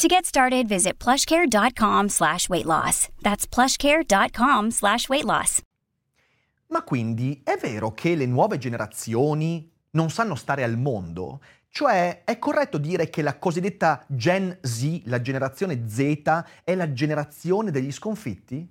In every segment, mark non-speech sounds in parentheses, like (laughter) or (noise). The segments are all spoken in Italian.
To get started, visit plushcare.com slash weight loss. That's plushcare.com slash weight loss. Ma quindi è vero che le nuove generazioni non sanno stare al mondo? Cioè, è corretto dire che la cosiddetta Gen Z, la generazione Z, è la generazione degli sconfitti?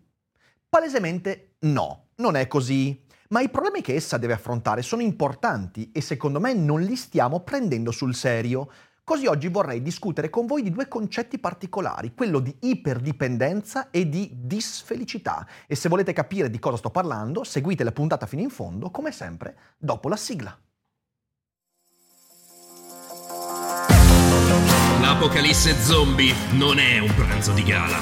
Palesemente no, non è così. Ma i problemi che essa deve affrontare sono importanti e secondo me non li stiamo prendendo sul serio. Così oggi vorrei discutere con voi di due concetti particolari, quello di iperdipendenza e di disfelicità. E se volete capire di cosa sto parlando, seguite la puntata fino in fondo, come sempre, dopo la sigla. L'apocalisse zombie non è un pranzo di gala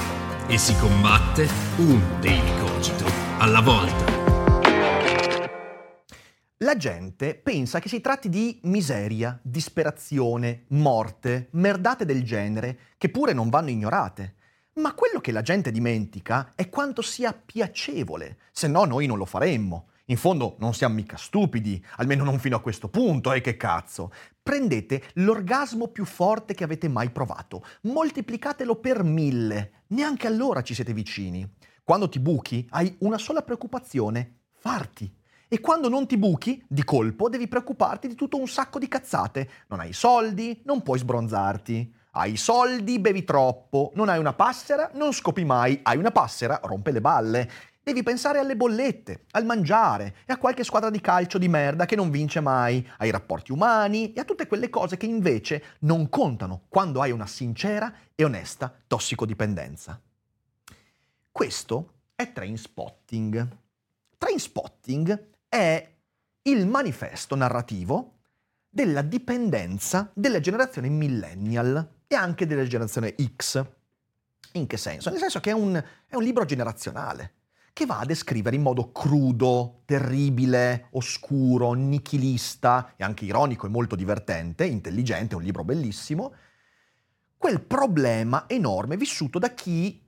e si combatte un daily cogito alla volta. La gente pensa che si tratti di miseria, disperazione, morte, merdate del genere, che pure non vanno ignorate. Ma quello che la gente dimentica è quanto sia piacevole, se no noi non lo faremmo. In fondo non siamo mica stupidi, almeno non fino a questo punto, e eh, che cazzo. Prendete l'orgasmo più forte che avete mai provato, moltiplicatelo per mille, neanche allora ci siete vicini. Quando ti buchi hai una sola preoccupazione, farti. E quando non ti buchi, di colpo devi preoccuparti di tutto un sacco di cazzate. Non hai soldi, non puoi sbronzarti. Hai soldi, bevi troppo. Non hai una passera, non scopi mai. Hai una passera, rompe le balle. Devi pensare alle bollette, al mangiare e a qualche squadra di calcio di merda che non vince mai, ai rapporti umani e a tutte quelle cose che invece non contano quando hai una sincera e onesta tossicodipendenza. Questo è train spotting. Train spotting è il manifesto narrativo della dipendenza della generazione millennial e anche della generazione X. In che senso? Nel senso che è un, è un libro generazionale che va a descrivere in modo crudo, terribile, oscuro, nichilista e anche ironico e molto divertente, intelligente, un libro bellissimo, quel problema enorme vissuto da chi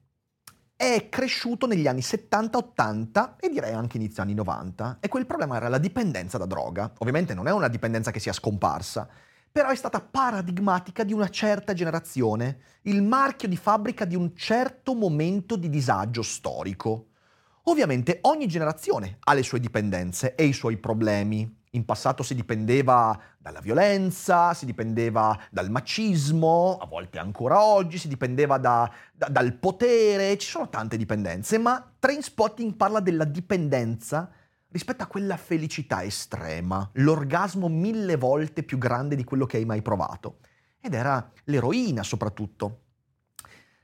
è cresciuto negli anni 70-80 e direi anche inizio anni 90 e quel problema era la dipendenza da droga. Ovviamente non è una dipendenza che sia scomparsa, però è stata paradigmatica di una certa generazione, il marchio di fabbrica di un certo momento di disagio storico. Ovviamente ogni generazione ha le sue dipendenze e i suoi problemi. In passato si dipendeva dalla violenza, si dipendeva dal macismo, a volte ancora oggi, si dipendeva da, da, dal potere, ci sono tante dipendenze, ma Trainspotting parla della dipendenza rispetto a quella felicità estrema, l'orgasmo mille volte più grande di quello che hai mai provato. Ed era l'eroina soprattutto.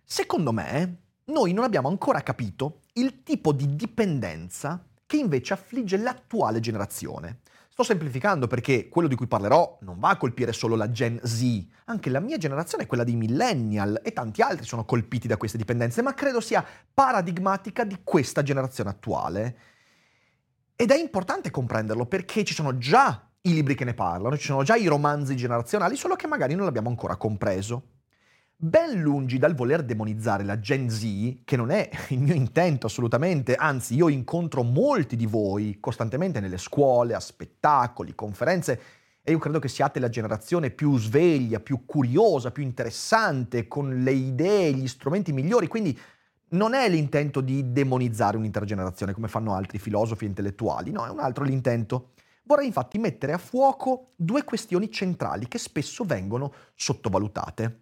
Secondo me, noi non abbiamo ancora capito il tipo di dipendenza che invece affligge l'attuale generazione. Sto semplificando perché quello di cui parlerò non va a colpire solo la Gen Z, anche la mia generazione quella dei millennial e tanti altri sono colpiti da queste dipendenze, ma credo sia paradigmatica di questa generazione attuale. Ed è importante comprenderlo perché ci sono già i libri che ne parlano, ci sono già i romanzi generazionali, solo che magari non l'abbiamo ancora compreso. Ben lungi dal voler demonizzare la Gen Z, che non è (laughs) il mio intento assolutamente, anzi io incontro molti di voi costantemente nelle scuole, a spettacoli, conferenze, e io credo che siate la generazione più sveglia, più curiosa, più interessante, con le idee, gli strumenti migliori, quindi non è l'intento di demonizzare un'intera generazione come fanno altri filosofi e intellettuali, no, è un altro l'intento. Vorrei infatti mettere a fuoco due questioni centrali che spesso vengono sottovalutate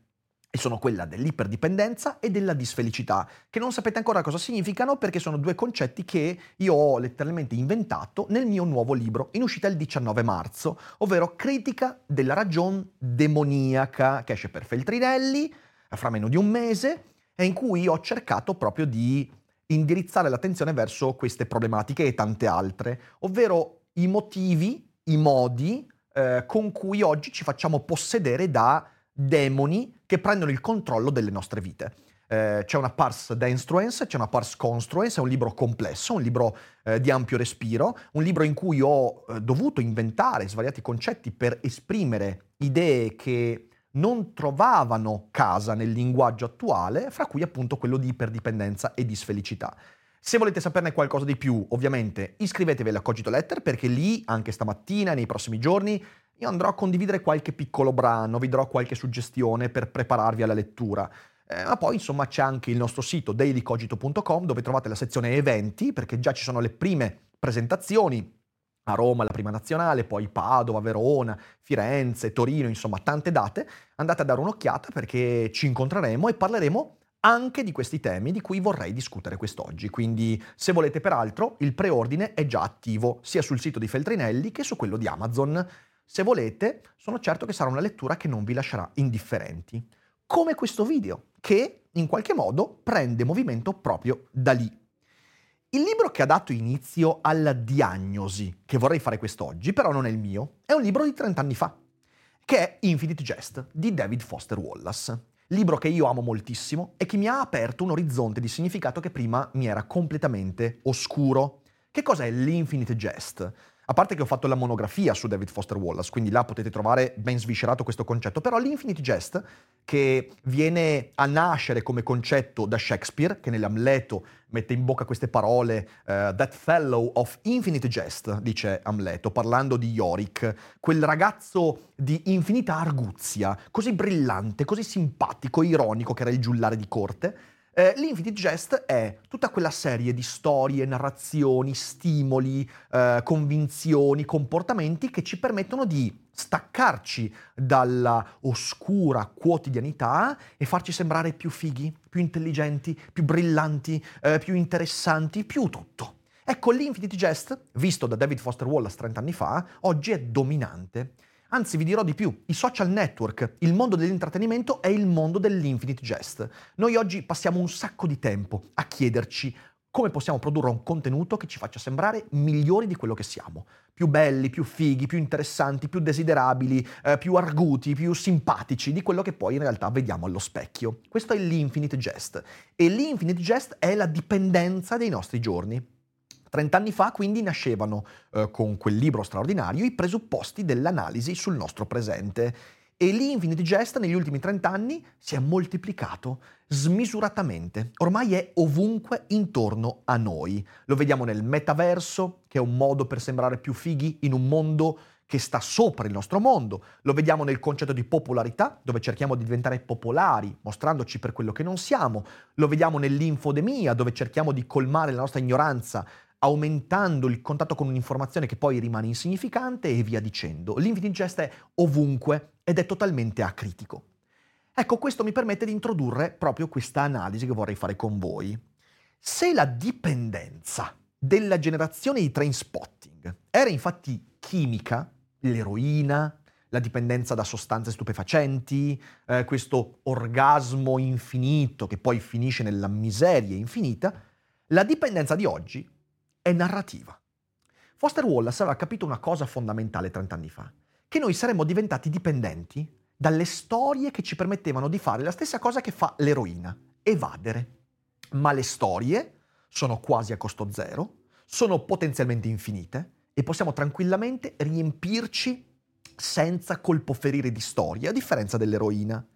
e sono quella dell'iperdipendenza e della disfelicità, che non sapete ancora cosa significano perché sono due concetti che io ho letteralmente inventato nel mio nuovo libro, in uscita il 19 marzo, ovvero Critica della ragion demoniaca, che esce per Feltrinelli fra meno di un mese, e in cui ho cercato proprio di indirizzare l'attenzione verso queste problematiche e tante altre, ovvero i motivi, i modi eh, con cui oggi ci facciamo possedere da demoni che prendono il controllo delle nostre vite. Eh, c'è una pars denstruens, c'è una pars construens, è un libro complesso, un libro eh, di ampio respiro, un libro in cui ho eh, dovuto inventare svariati concetti per esprimere idee che non trovavano casa nel linguaggio attuale, fra cui appunto quello di iperdipendenza e disfelicità. Se volete saperne qualcosa di più, ovviamente iscrivetevi alla Cogito Letter perché lì, anche stamattina e nei prossimi giorni, io andrò a condividere qualche piccolo brano, vi darò qualche suggestione per prepararvi alla lettura. Eh, ma poi insomma c'è anche il nostro sito dailycogito.com dove trovate la sezione eventi perché già ci sono le prime presentazioni a Roma la prima nazionale, poi Padova, Verona, Firenze, Torino, insomma tante date. Andate a dare un'occhiata perché ci incontreremo e parleremo anche di questi temi di cui vorrei discutere quest'oggi. Quindi, se volete peraltro, il preordine è già attivo sia sul sito di Feltrinelli che su quello di Amazon. Se volete, sono certo che sarà una lettura che non vi lascerà indifferenti. Come questo video, che in qualche modo prende movimento proprio da lì. Il libro che ha dato inizio alla diagnosi che vorrei fare quest'oggi, però non è il mio, è un libro di 30 anni fa, che è Infinite Jest di David Foster Wallace. Libro che io amo moltissimo e che mi ha aperto un orizzonte di significato che prima mi era completamente oscuro. Che cos'è l'Infinite Jest? A parte che ho fatto la monografia su David Foster Wallace, quindi là potete trovare ben sviscerato questo concetto, però l'Infinite Jest, che viene a nascere come concetto da Shakespeare, che nell'Amleto mette in bocca queste parole, uh, That fellow of infinite jest, dice Amleto, parlando di Yorick, quel ragazzo di infinita arguzia, così brillante, così simpatico, ironico che era il giullare di corte, eh, L'Infinite Jest è tutta quella serie di storie, narrazioni, stimoli, eh, convinzioni, comportamenti che ci permettono di staccarci dalla oscura quotidianità e farci sembrare più fighi, più intelligenti, più brillanti, eh, più interessanti, più tutto. Ecco, l'Infinite Jest, visto da David Foster Wallace 30 anni fa, oggi è dominante. Anzi, vi dirò di più, i social network, il mondo dell'intrattenimento è il mondo dell'infinite jest. Noi oggi passiamo un sacco di tempo a chiederci come possiamo produrre un contenuto che ci faccia sembrare migliori di quello che siamo. Più belli, più fighi, più interessanti, più desiderabili, eh, più arguti, più simpatici di quello che poi in realtà vediamo allo specchio. Questo è l'infinite jest. E l'infinite jest è la dipendenza dei nostri giorni. Trent'anni fa quindi nascevano, eh, con quel libro straordinario, i presupposti dell'analisi sul nostro presente. E l'Infinite Jest negli ultimi trent'anni si è moltiplicato smisuratamente. Ormai è ovunque intorno a noi. Lo vediamo nel metaverso, che è un modo per sembrare più fighi in un mondo che sta sopra il nostro mondo. Lo vediamo nel concetto di popolarità, dove cerchiamo di diventare popolari, mostrandoci per quello che non siamo. Lo vediamo nell'infodemia, dove cerchiamo di colmare la nostra ignoranza aumentando il contatto con un'informazione che poi rimane insignificante e via dicendo. L'infinite jest è ovunque ed è totalmente acritico. Ecco, questo mi permette di introdurre proprio questa analisi che vorrei fare con voi. Se la dipendenza della generazione di train spotting era infatti chimica, l'eroina, la dipendenza da sostanze stupefacenti, eh, questo orgasmo infinito che poi finisce nella miseria infinita, la dipendenza di oggi è narrativa. Foster Wallace aveva capito una cosa fondamentale 30 anni fa, che noi saremmo diventati dipendenti dalle storie che ci permettevano di fare la stessa cosa che fa l'eroina, evadere. Ma le storie sono quasi a costo zero, sono potenzialmente infinite e possiamo tranquillamente riempirci senza colpo ferire di storie, a differenza dell'eroina.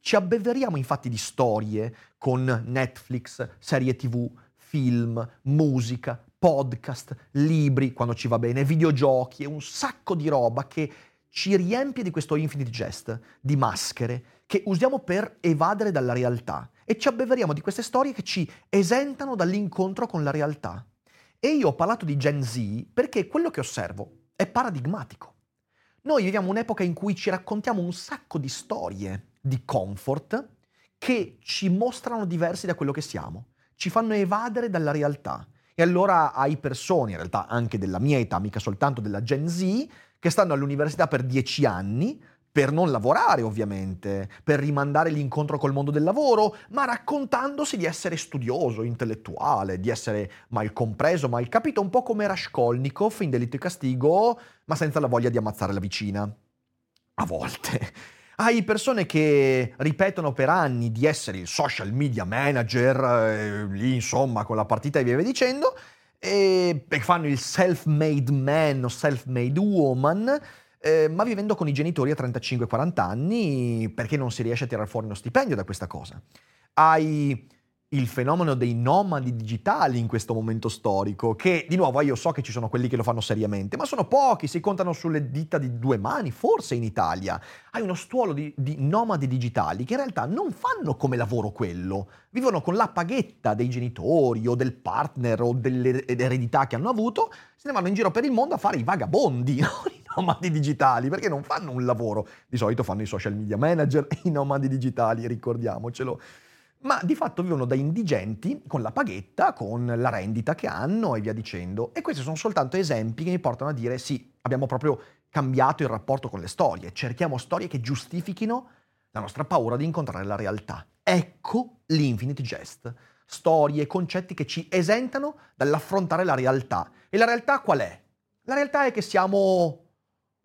Ci abbeveriamo infatti di storie con Netflix, serie tv, film, musica, podcast, libri, quando ci va bene, videogiochi e un sacco di roba che ci riempie di questo infinite jest, di maschere, che usiamo per evadere dalla realtà e ci abbeveriamo di queste storie che ci esentano dall'incontro con la realtà. E io ho parlato di Gen Z perché quello che osservo è paradigmatico. Noi viviamo un'epoca in cui ci raccontiamo un sacco di storie di comfort che ci mostrano diversi da quello che siamo, ci fanno evadere dalla realtà e allora hai persone, in realtà anche della mia età, mica soltanto della Gen Z, che stanno all'università per dieci anni, per non lavorare ovviamente, per rimandare l'incontro col mondo del lavoro, ma raccontandosi di essere studioso, intellettuale, di essere mal compreso, mal capito, un po' come Raskolnikov in Delitto e Castigo, ma senza la voglia di ammazzare la vicina. A volte. Hai persone che ripetono per anni di essere il social media manager, eh, lì insomma con la partita e via dicendo, e, e fanno il self-made man o self-made woman, eh, ma vivendo con i genitori a 35-40 anni perché non si riesce a tirare fuori uno stipendio da questa cosa. Hai il fenomeno dei nomadi digitali in questo momento storico, che di nuovo io so che ci sono quelli che lo fanno seriamente, ma sono pochi, si contano sulle dita di due mani, forse in Italia. Hai uno stuolo di, di nomadi digitali che in realtà non fanno come lavoro quello, vivono con la paghetta dei genitori o del partner o dell'eredità che hanno avuto, se ne vanno in giro per il mondo a fare i vagabondi, (laughs) no? nomadi digitali, perché non fanno un lavoro. Di solito fanno i social media manager, (laughs) i nomadi digitali, ricordiamocelo ma di fatto vivono da indigenti con la paghetta, con la rendita che hanno e via dicendo. E questi sono soltanto esempi che mi portano a dire sì, abbiamo proprio cambiato il rapporto con le storie, cerchiamo storie che giustifichino la nostra paura di incontrare la realtà. Ecco l'Infinite Jest. Storie, concetti che ci esentano dall'affrontare la realtà. E la realtà qual è? La realtà è che siamo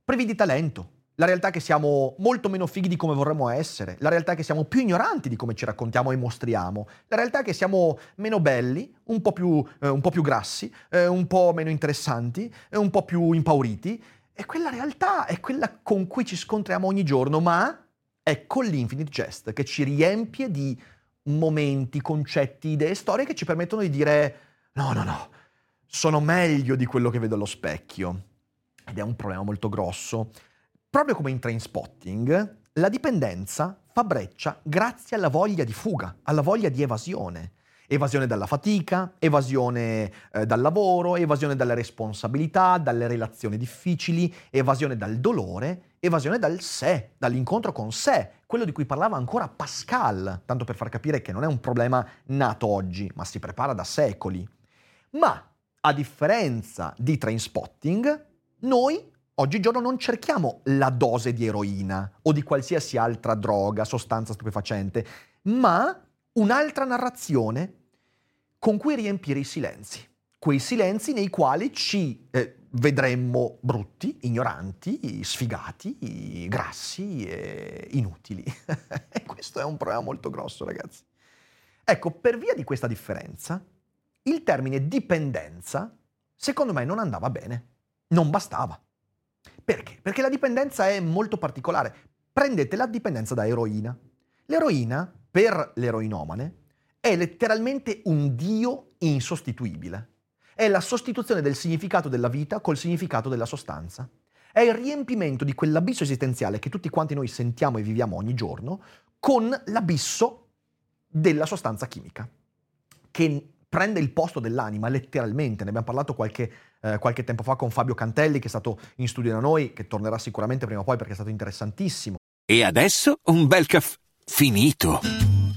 privi di talento, la realtà è che siamo molto meno fighi di come vorremmo essere, la realtà è che siamo più ignoranti di come ci raccontiamo e mostriamo, la realtà è che siamo meno belli, un po' più, eh, un po più grassi, eh, un po' meno interessanti, eh, un po' più impauriti. E quella realtà è quella con cui ci scontriamo ogni giorno, ma è con l'Infinite Jest che ci riempie di momenti, concetti, idee, storie che ci permettono di dire no, no, no, sono meglio di quello che vedo allo specchio. Ed è un problema molto grosso Proprio come in train spotting, la dipendenza fa breccia grazie alla voglia di fuga, alla voglia di evasione. Evasione dalla fatica, evasione eh, dal lavoro, evasione dalle responsabilità, dalle relazioni difficili, evasione dal dolore, evasione dal sé, dall'incontro con sé, quello di cui parlava ancora Pascal, tanto per far capire che non è un problema nato oggi, ma si prepara da secoli. Ma, a differenza di train spotting, noi Oggigiorno non cerchiamo la dose di eroina o di qualsiasi altra droga, sostanza stupefacente, ma un'altra narrazione con cui riempire i silenzi. Quei silenzi nei quali ci eh, vedremmo brutti, ignoranti, sfigati, grassi e inutili. (laughs) e questo è un problema molto grosso, ragazzi. Ecco, per via di questa differenza, il termine dipendenza, secondo me, non andava bene. Non bastava. Perché? Perché la dipendenza è molto particolare. Prendete la dipendenza da eroina. L'eroina, per l'eroinomane, è letteralmente un dio insostituibile. È la sostituzione del significato della vita col significato della sostanza. È il riempimento di quell'abisso esistenziale che tutti quanti noi sentiamo e viviamo ogni giorno con l'abisso della sostanza chimica, che prende il posto dell'anima, letteralmente. Ne abbiamo parlato qualche, eh, qualche, tempo fa con Fabio Cantelli, che è stato in studio da noi, che tornerà sicuramente prima o poi perché è stato interessantissimo. E adesso un bel caffè finito.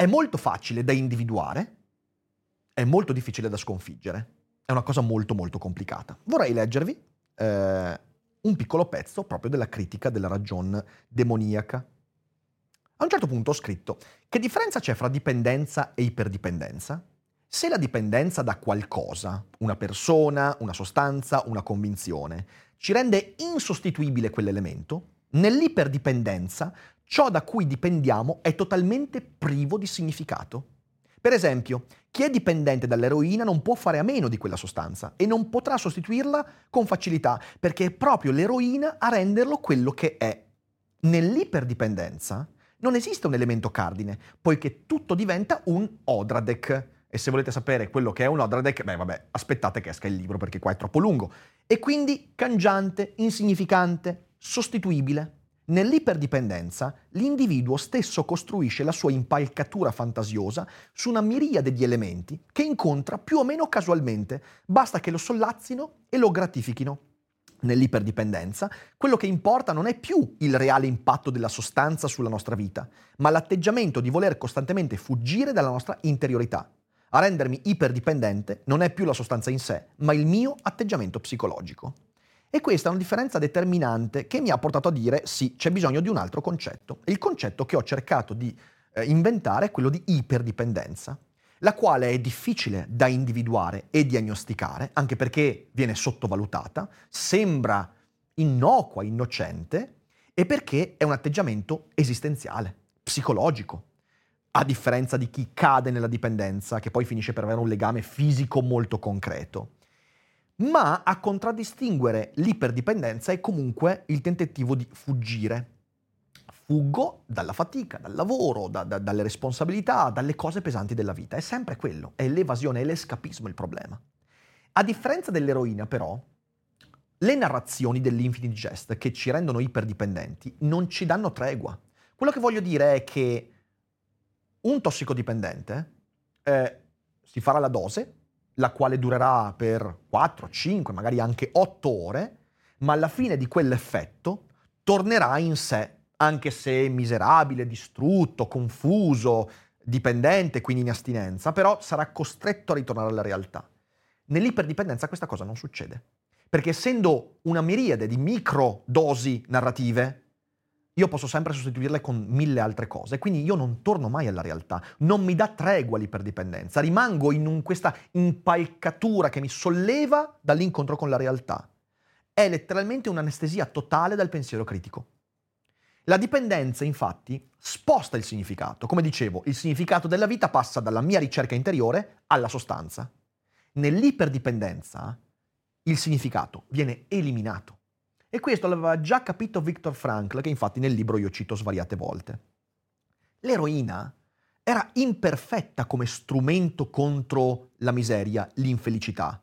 è molto facile da individuare, è molto difficile da sconfiggere. È una cosa molto molto complicata. Vorrei leggervi eh, un piccolo pezzo proprio della critica della ragion demoniaca. A un certo punto ho scritto, che differenza c'è fra dipendenza e iperdipendenza? Se la dipendenza da qualcosa, una persona, una sostanza, una convinzione, ci rende insostituibile quell'elemento, nell'iperdipendenza ciò da cui dipendiamo è totalmente privo di significato. Per esempio, chi è dipendente dall'eroina non può fare a meno di quella sostanza e non potrà sostituirla con facilità, perché è proprio l'eroina a renderlo quello che è. Nell'iperdipendenza non esiste un elemento cardine, poiché tutto diventa un Odradek. E se volete sapere quello che è un Odradek, beh vabbè, aspettate che esca il libro perché qua è troppo lungo. E quindi cangiante, insignificante, sostituibile. Nell'iperdipendenza, l'individuo stesso costruisce la sua impalcatura fantasiosa su una miriade di elementi che incontra più o meno casualmente, basta che lo sollazzino e lo gratifichino. nell'iperdipendenza, quello che importa non è più il reale impatto della sostanza sulla nostra vita, ma l'atteggiamento di voler costantemente fuggire dalla nostra interiorità. A rendermi iperdipendente non è più la sostanza in sé, ma il mio atteggiamento psicologico. E questa è una differenza determinante che mi ha portato a dire sì, c'è bisogno di un altro concetto. Il concetto che ho cercato di eh, inventare è quello di iperdipendenza la quale è difficile da individuare e diagnosticare, anche perché viene sottovalutata, sembra innocua, innocente, e perché è un atteggiamento esistenziale, psicologico, a differenza di chi cade nella dipendenza, che poi finisce per avere un legame fisico molto concreto. Ma a contraddistinguere l'iperdipendenza è comunque il tentativo di fuggire, fuggo dalla fatica, dal lavoro, da, da, dalle responsabilità, dalle cose pesanti della vita. È sempre quello, è l'evasione, è l'escapismo il problema. A differenza dell'eroina, però, le narrazioni dell'infinite jest che ci rendono iperdipendenti non ci danno tregua. Quello che voglio dire è che un tossicodipendente eh, si farà la dose, la quale durerà per 4, 5, magari anche 8 ore, ma alla fine di quell'effetto tornerà in sé anche se miserabile, distrutto, confuso, dipendente, quindi in astinenza, però sarà costretto a ritornare alla realtà. Nell'iperdipendenza questa cosa non succede, perché essendo una miriade di micro dosi narrative, io posso sempre sostituirle con mille altre cose, quindi io non torno mai alla realtà, non mi dà tregua l'iperdipendenza, rimango in un, questa impalcatura che mi solleva dall'incontro con la realtà. È letteralmente un'anestesia totale dal pensiero critico. La dipendenza, infatti, sposta il significato. Come dicevo, il significato della vita passa dalla mia ricerca interiore alla sostanza. Nell'iperdipendenza il significato viene eliminato. E questo l'aveva già capito Viktor Frankl, che infatti nel libro io cito svariate volte. L'eroina era imperfetta come strumento contro la miseria, l'infelicità.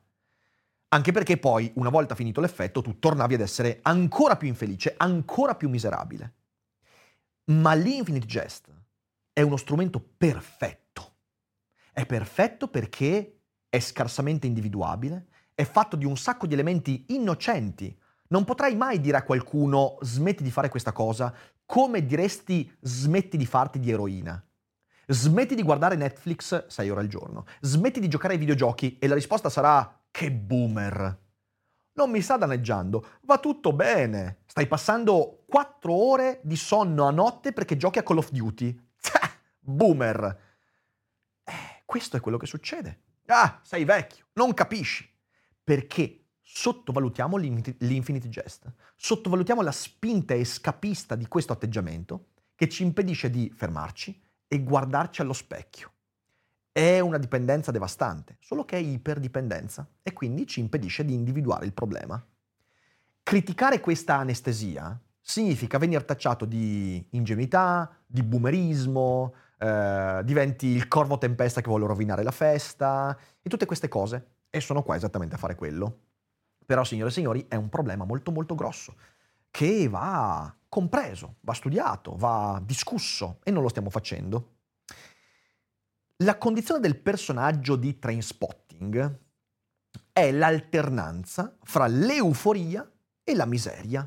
Anche perché poi, una volta finito l'effetto, tu tornavi ad essere ancora più infelice, ancora più miserabile. Ma l'Infinite Jest è uno strumento perfetto. È perfetto perché è scarsamente individuabile, è fatto di un sacco di elementi innocenti. Non potrai mai dire a qualcuno smetti di fare questa cosa come diresti smetti di farti di eroina. Smetti di guardare Netflix 6 ore al giorno. Smetti di giocare ai videogiochi e la risposta sarà che boomer. Non mi sta danneggiando, va tutto bene. Stai passando 4 ore di sonno a notte perché giochi a Call of Duty. Boomer. Eh, questo è quello che succede. Ah, sei vecchio, non capisci. Perché sottovalutiamo l'infinite jest. Sottovalutiamo la spinta escapista di questo atteggiamento che ci impedisce di fermarci e guardarci allo specchio è una dipendenza devastante, solo che è iperdipendenza e quindi ci impedisce di individuare il problema. Criticare questa anestesia significa venire tacciato di ingenuità, di boomerismo, eh, diventi il corvo tempesta che vuole rovinare la festa e tutte queste cose. E sono qua esattamente a fare quello. Però, signore e signori, è un problema molto molto grosso che va compreso, va studiato, va discusso e non lo stiamo facendo. La condizione del personaggio di Trainspotting è l'alternanza fra l'euforia e la miseria.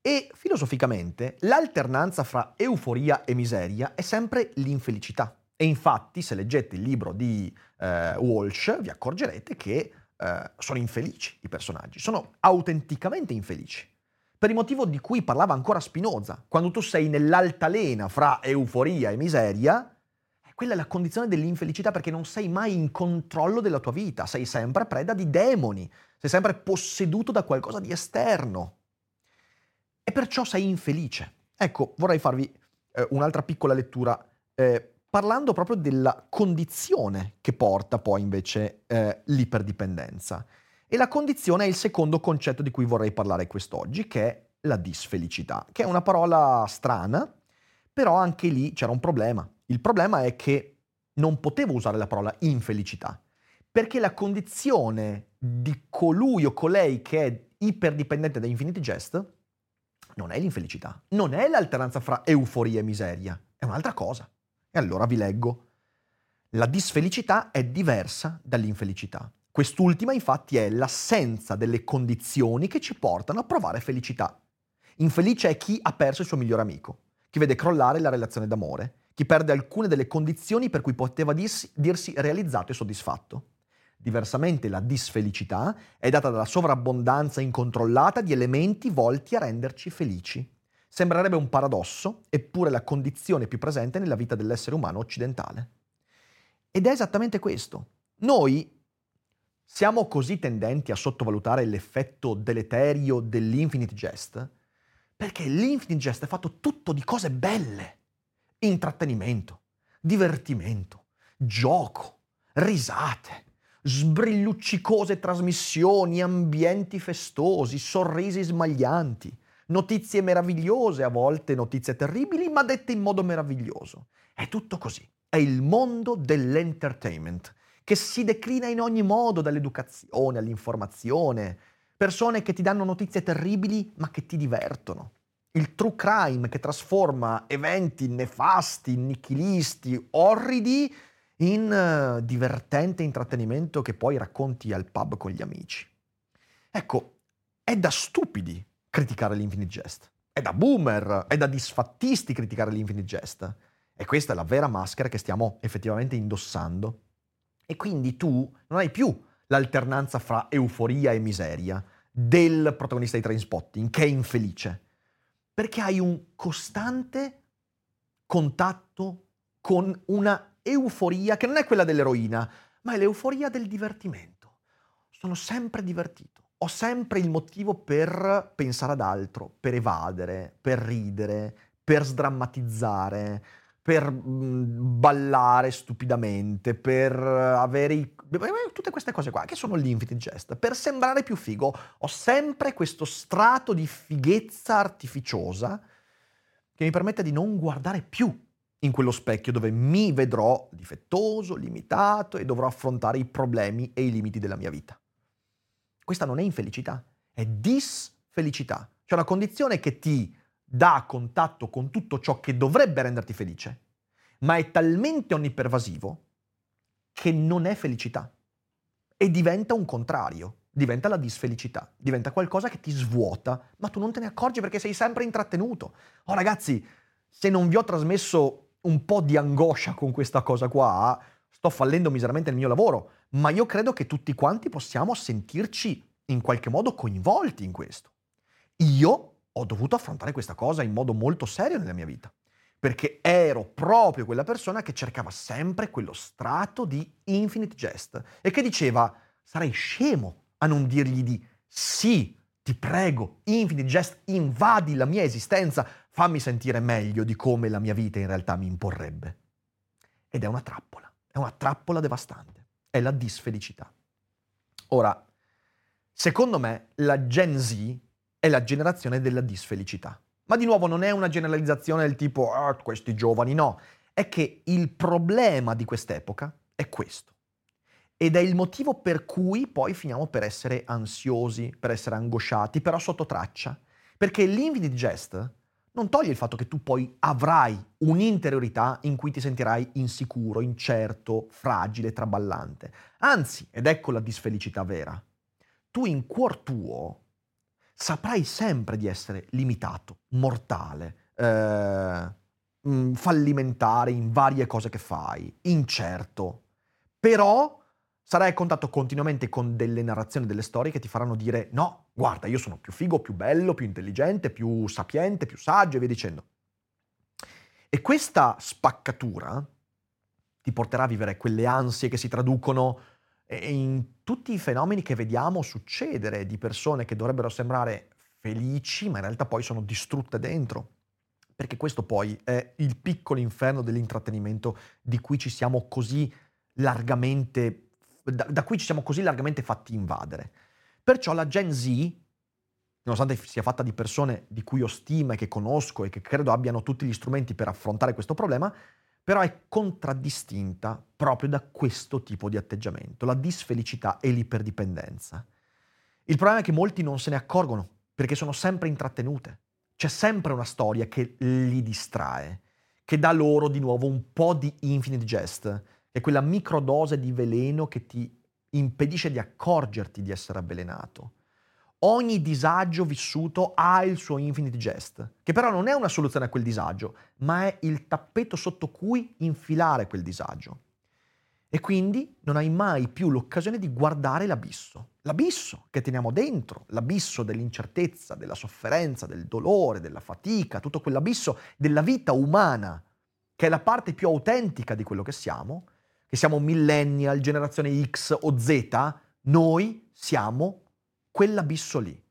E filosoficamente l'alternanza fra euforia e miseria è sempre l'infelicità. E infatti se leggete il libro di eh, Walsh vi accorgerete che eh, sono infelici i personaggi, sono autenticamente infelici. Per il motivo di cui parlava ancora Spinoza, quando tu sei nell'altalena fra euforia e miseria, quella è la condizione dell'infelicità perché non sei mai in controllo della tua vita, sei sempre preda di demoni, sei sempre posseduto da qualcosa di esterno. E perciò sei infelice. Ecco, vorrei farvi eh, un'altra piccola lettura eh, parlando proprio della condizione che porta poi invece eh, l'iperdipendenza. E la condizione è il secondo concetto di cui vorrei parlare quest'oggi, che è la disfelicità, che è una parola strana, però anche lì c'era un problema il problema è che non potevo usare la parola infelicità, perché la condizione di colui o colei che è iperdipendente da Infinity Jest non è l'infelicità, non è l'alternanza fra euforia e miseria, è un'altra cosa. E allora vi leggo. La disfelicità è diversa dall'infelicità. Quest'ultima infatti è l'assenza delle condizioni che ci portano a provare felicità. Infelice è chi ha perso il suo migliore amico, chi vede crollare la relazione d'amore, chi perde alcune delle condizioni per cui poteva dirsi, dirsi realizzato e soddisfatto. Diversamente la disfelicità è data dalla sovrabbondanza incontrollata di elementi volti a renderci felici. Sembrerebbe un paradosso, eppure la condizione più presente nella vita dell'essere umano occidentale. Ed è esattamente questo. Noi siamo così tendenti a sottovalutare l'effetto deleterio dell'infinite jest perché l'infinite jest è fatto tutto di cose belle. Intrattenimento, divertimento, gioco, risate, sbrilluccicose trasmissioni, ambienti festosi, sorrisi smaglianti, notizie meravigliose, a volte notizie terribili, ma dette in modo meraviglioso. È tutto così. È il mondo dell'entertainment che si declina in ogni modo, dall'educazione all'informazione, persone che ti danno notizie terribili ma che ti divertono. Il true crime che trasforma eventi nefasti, nichilisti, orridi in uh, divertente intrattenimento che poi racconti al pub con gli amici. Ecco, è da stupidi criticare l'Infinite Jest. È da boomer, è da disfattisti criticare l'Infinite Jest. E questa è la vera maschera che stiamo effettivamente indossando e quindi tu non hai più l'alternanza fra euforia e miseria del protagonista di Trainspotting, che è infelice, perché hai un costante contatto con una euforia che non è quella dell'eroina, ma è l'euforia del divertimento. Sono sempre divertito, ho sempre il motivo per pensare ad altro, per evadere, per ridere, per sdrammatizzare, per mh, ballare stupidamente, per avere i, tutte queste cose qua, che sono l'infinite jest, per sembrare più figo. Ho sempre questo strato di fighezza artificiosa che mi permette di non guardare più in quello specchio dove mi vedrò difettoso, limitato e dovrò affrontare i problemi e i limiti della mia vita. Questa non è infelicità, è disfelicità. C'è una condizione che ti dà contatto con tutto ciò che dovrebbe renderti felice, ma è talmente onnipervasivo che non è felicità e diventa un contrario, diventa la disfelicità, diventa qualcosa che ti svuota, ma tu non te ne accorgi perché sei sempre intrattenuto. Oh ragazzi, se non vi ho trasmesso un po' di angoscia con questa cosa qua, sto fallendo miseramente nel mio lavoro, ma io credo che tutti quanti possiamo sentirci in qualche modo coinvolti in questo. Io ho dovuto affrontare questa cosa in modo molto serio nella mia vita, perché ero proprio quella persona che cercava sempre quello strato di infinite jest e che diceva sarei scemo a non dirgli di sì, ti prego, infinite jest, invadi la mia esistenza, fammi sentire meglio di come la mia vita in realtà mi imporrebbe. Ed è una trappola, è una trappola devastante, è la disfelicità. Ora, secondo me la Gen Z è la generazione della disfelicità. Ma di nuovo non è una generalizzazione del tipo ah, questi giovani, no, è che il problema di quest'epoca è questo. Ed è il motivo per cui poi finiamo per essere ansiosi, per essere angosciati, però sotto traccia. Perché l'infinite jest non toglie il fatto che tu poi avrai un'interiorità in cui ti sentirai insicuro, incerto, fragile, traballante. Anzi, ed ecco la disfelicità vera, tu in cuor tuo saprai sempre di essere limitato, mortale, eh, mm, fallimentare in varie cose che fai, incerto, però sarai a contatto continuamente con delle narrazioni, delle storie che ti faranno dire no, guarda, io sono più figo, più bello, più intelligente, più sapiente, più saggio e via dicendo. E questa spaccatura ti porterà a vivere quelle ansie che si traducono in tutti i fenomeni che vediamo succedere di persone che dovrebbero sembrare felici, ma in realtà poi sono distrutte dentro. Perché questo poi è il piccolo inferno dell'intrattenimento di cui ci siamo così largamente, da, da cui ci siamo così largamente fatti invadere. Perciò la Gen Z, nonostante sia fatta di persone di cui ho stima e che conosco e che credo abbiano tutti gli strumenti per affrontare questo problema, però è contraddistinta proprio da questo tipo di atteggiamento, la disfelicità e l'iperdipendenza. Il problema è che molti non se ne accorgono perché sono sempre intrattenute. C'è sempre una storia che li distrae, che dà loro di nuovo un po' di infinite jest, è quella microdose di veleno che ti impedisce di accorgerti di essere avvelenato. Ogni disagio vissuto ha il suo infinite jest, che però non è una soluzione a quel disagio, ma è il tappeto sotto cui infilare quel disagio. E quindi non hai mai più l'occasione di guardare l'abisso. L'abisso che teniamo dentro, l'abisso dell'incertezza, della sofferenza, del dolore, della fatica, tutto quell'abisso della vita umana, che è la parte più autentica di quello che siamo, che siamo millennial, generazione X o Z, noi siamo quell'abisso lì.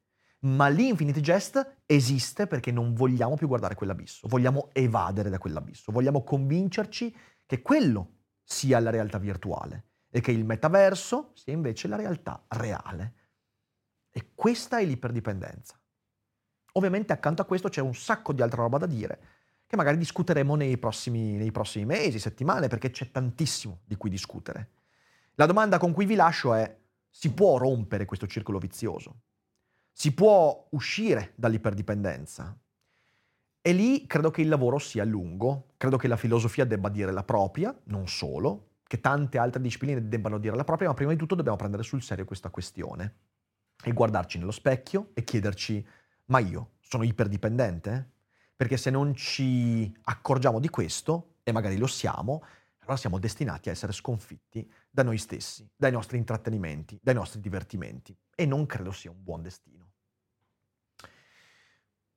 Ma l'Infinity Jest esiste perché non vogliamo più guardare quell'abisso, vogliamo evadere da quell'abisso, vogliamo convincerci che quello sia la realtà virtuale e che il metaverso sia invece la realtà reale. E questa è l'iperdipendenza. Ovviamente accanto a questo c'è un sacco di altra roba da dire, che magari discuteremo nei prossimi, nei prossimi mesi, settimane, perché c'è tantissimo di cui discutere. La domanda con cui vi lascio è, si può rompere questo circolo vizioso? Si può uscire dall'iperdipendenza? E lì credo che il lavoro sia lungo, credo che la filosofia debba dire la propria, non solo, che tante altre discipline debbano dire la propria, ma prima di tutto dobbiamo prendere sul serio questa questione e guardarci nello specchio e chiederci, ma io sono iperdipendente? Perché se non ci accorgiamo di questo, e magari lo siamo, allora siamo destinati a essere sconfitti da noi stessi, dai nostri intrattenimenti, dai nostri divertimenti. E non credo sia un buon destino.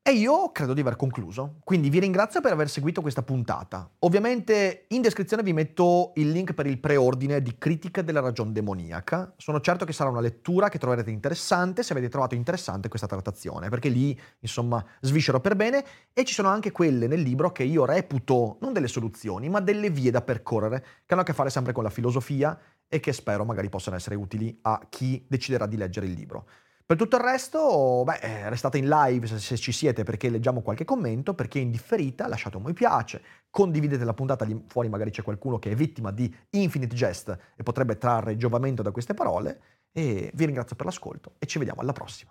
E io credo di aver concluso, quindi vi ringrazio per aver seguito questa puntata. Ovviamente in descrizione vi metto il link per il preordine di Critica della ragione demoniaca. Sono certo che sarà una lettura che troverete interessante se avete trovato interessante questa trattazione, perché lì, insomma, sviscero per bene e ci sono anche quelle nel libro che io reputo non delle soluzioni, ma delle vie da percorrere, che hanno a che fare sempre con la filosofia e che spero magari possano essere utili a chi deciderà di leggere il libro. Per tutto il resto, beh, eh, restate in live se, se, ci siete perché leggiamo qualche commento, per chi è indifferita lasciate un mi piace, condividete la puntata lì fuori, magari c'è qualcuno che è vittima di Infinite Jest e potrebbe trarre giovamento da queste parole e vi ringrazio per l'ascolto e ci vediamo alla prossima.